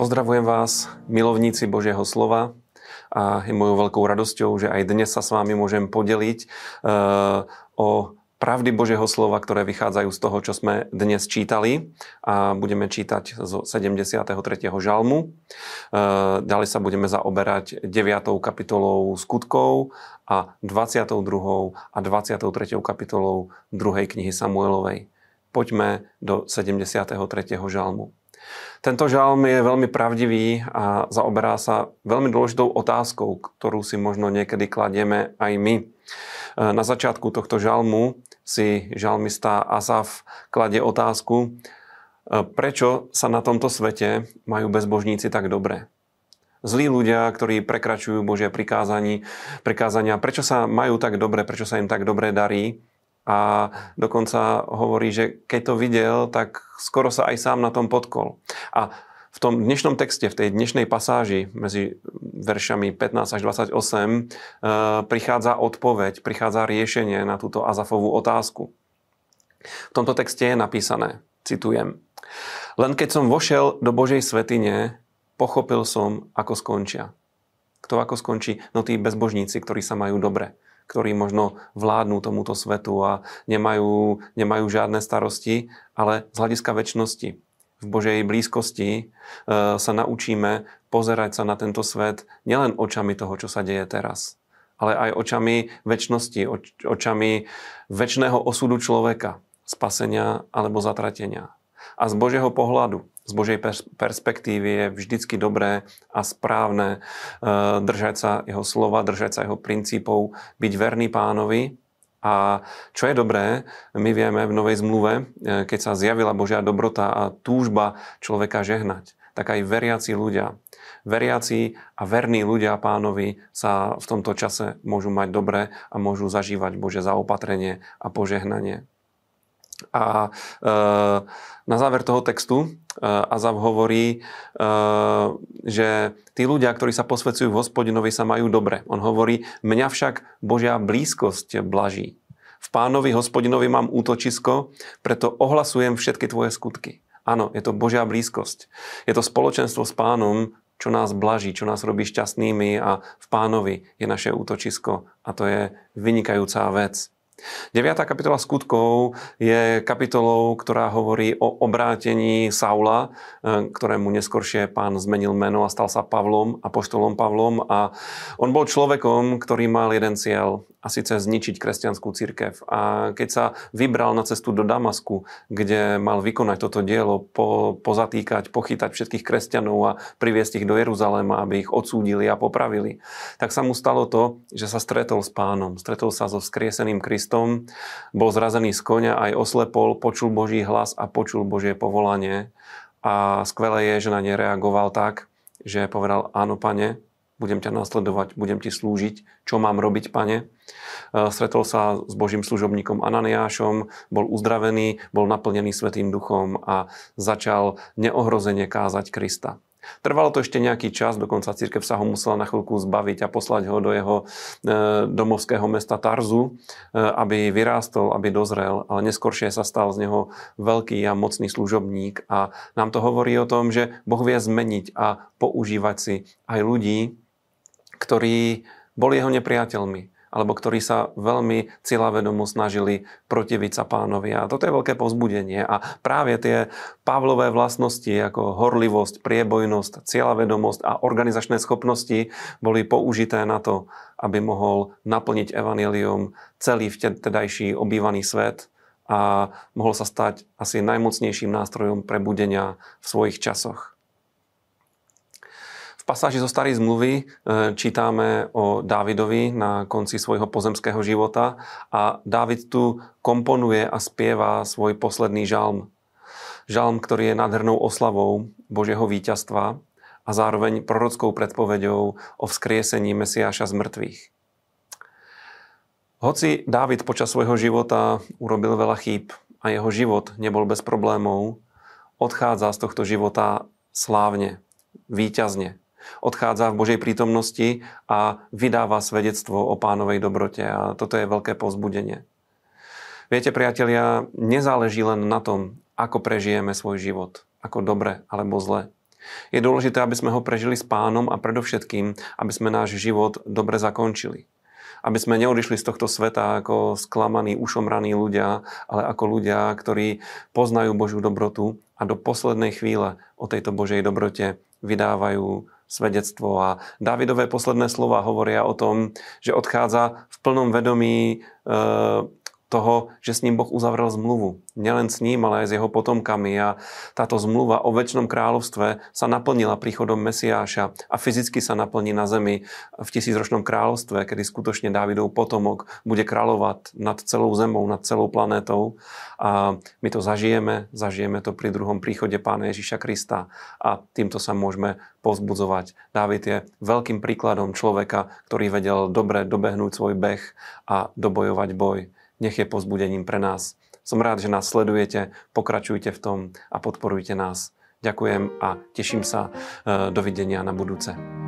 Pozdravujem vás, milovníci Božieho slova a je mojou veľkou radosťou, že aj dnes sa s vami môžem podeliť uh, o pravdy Božieho slova, ktoré vychádzajú z toho, čo sme dnes čítali a budeme čítať zo 73. žalmu. Uh, ďalej sa budeme zaoberať 9. kapitolou skutkov a 22. a 23. kapitolou 2. knihy Samuelovej. Poďme do 73. žalmu. Tento žalm je veľmi pravdivý a zaoberá sa veľmi dôležitou otázkou, ktorú si možno niekedy kladieme aj my. E, na začiatku tohto žalmu si žalmista Asaf kladie otázku, e, prečo sa na tomto svete majú bezbožníci tak dobre. Zlí ľudia, ktorí prekračujú Božie prikázania, prečo sa majú tak dobre, prečo sa im tak dobre darí a dokonca hovorí, že keď to videl, tak skoro sa aj sám na tom podkol. A v tom dnešnom texte, v tej dnešnej pasáži medzi veršami 15 až 28 eh, prichádza odpoveď, prichádza riešenie na túto Azafovú otázku. V tomto texte je napísané, citujem, len keď som vošiel do Božej svetine, pochopil som, ako skončia. Kto ako skončí? No tí bezbožníci, ktorí sa majú dobre ktorí možno vládnu tomuto svetu a nemajú, nemajú žiadne starosti, ale z hľadiska väčšnosti, v Božej blízkosti e, sa naučíme pozerať sa na tento svet nielen očami toho, čo sa deje teraz, ale aj očami väčšnosti, oč, očami väčšného osudu človeka, spasenia alebo zatratenia. A z Božieho pohľadu z Božej perspektívy je vždycky dobré a správne držať sa jeho slova, držať sa jeho princípov, byť verný pánovi. A čo je dobré, my vieme v Novej zmluve, eh, keď sa zjavila Božia dobrota a túžba človeka žehnať, tak aj veriaci ľudia, veriaci a verní ľudia pánovi sa v tomto čase môžu mať dobre a môžu zažívať Bože zaopatrenie a požehnanie. A e, na záver toho textu e, Azav hovorí, e, že tí ľudia, ktorí sa posvedcujú v hospodinovi, sa majú dobre. On hovorí, mňa však Božia blízkosť blaží. V pánovi hospodinovi mám útočisko, preto ohlasujem všetky tvoje skutky. Áno, je to Božia blízkosť. Je to spoločenstvo s pánom, čo nás blaží, čo nás robí šťastnými a v pánovi je naše útočisko a to je vynikajúca vec. 9. kapitola skutkov je kapitolou, ktorá hovorí o obrátení Saula, e, ktorému neskoršie pán zmenil meno a stal sa Pavlom, apoštolom Pavlom a on bol človekom, ktorý mal jeden cieľ a síce zničiť kresťanskú církev. A keď sa vybral na cestu do Damasku, kde mal vykonať toto dielo, po, pozatýkať, pochytať všetkých kresťanov a priviesť ich do Jeruzalema, aby ich odsúdili a popravili, tak sa mu stalo to, že sa stretol s pánom, stretol sa so skrieseným Kristom, bol zrazený z konia, aj oslepol, počul Boží hlas a počul Božie povolanie. A skvelé je, že na ne reagoval tak, že povedal, áno, pane, budem ťa nasledovať, budem ti slúžiť, čo mám robiť, pane. E, stretol sa s Božím služobníkom Ananiášom, bol uzdravený, bol naplnený Svetým duchom a začal neohrozene kázať Krista. Trvalo to ešte nejaký čas, dokonca církev sa ho musela na chvíľku zbaviť a poslať ho do jeho e, domovského mesta Tarzu, e, aby vyrástol, aby dozrel, ale neskôršie sa stal z neho veľký a mocný služobník a nám to hovorí o tom, že Boh vie zmeniť a používať si aj ľudí, ktorí boli jeho nepriateľmi, alebo ktorí sa veľmi cieľavedomo snažili protiviť sa pánovi. A toto je veľké pozbudenie. A práve tie Pavlové vlastnosti, ako horlivosť, priebojnosť, cieľavedomosť a organizačné schopnosti boli použité na to, aby mohol naplniť evanelium celý vtedajší obývaný svet a mohol sa stať asi najmocnejším nástrojom prebudenia v svojich časoch pasáži zo starej zmluvy e, čítame o Dávidovi na konci svojho pozemského života a Dávid tu komponuje a spieva svoj posledný žalm. Žalm, ktorý je nádhernou oslavou Božieho víťazstva a zároveň prorockou predpovedou o vzkriesení Mesiáša z mŕtvych. Hoci Dávid počas svojho života urobil veľa chýb a jeho život nebol bez problémov, odchádza z tohto života slávne, víťazne, odchádza v Božej prítomnosti a vydáva svedectvo o pánovej dobrote. A toto je veľké povzbudenie. Viete, priatelia, nezáleží len na tom, ako prežijeme svoj život, ako dobre alebo zle. Je dôležité, aby sme ho prežili s pánom a predovšetkým, aby sme náš život dobre zakončili. Aby sme neodišli z tohto sveta ako sklamaní, ušomraní ľudia, ale ako ľudia, ktorí poznajú Božiu dobrotu a do poslednej chvíle o tejto Božej dobrote vydávajú svedectvo. A Dávidové posledné slova hovoria o tom, že odchádza v plnom vedomí e, toho, že s ním Boh uzavrel zmluvu. Nielen s ním, ale aj s jeho potomkami. A táto zmluva o väčšnom kráľovstve sa naplnila príchodom Mesiáša a fyzicky sa naplní na zemi v tisícročnom kráľovstve, kedy skutočne Dávidov potomok bude kráľovať nad celou zemou, nad celou planétou. A my to zažijeme, zažijeme to pri druhom príchode Pána Ježiša Krista a týmto sa môžeme pozbudzovať. Dávid je veľkým príkladom človeka, ktorý vedel dobre dobehnúť svoj beh a dobojovať boj nech je pozbudením pre nás. Som rád, že nás sledujete, pokračujte v tom a podporujte nás. Ďakujem a teším sa. E, dovidenia na budúce.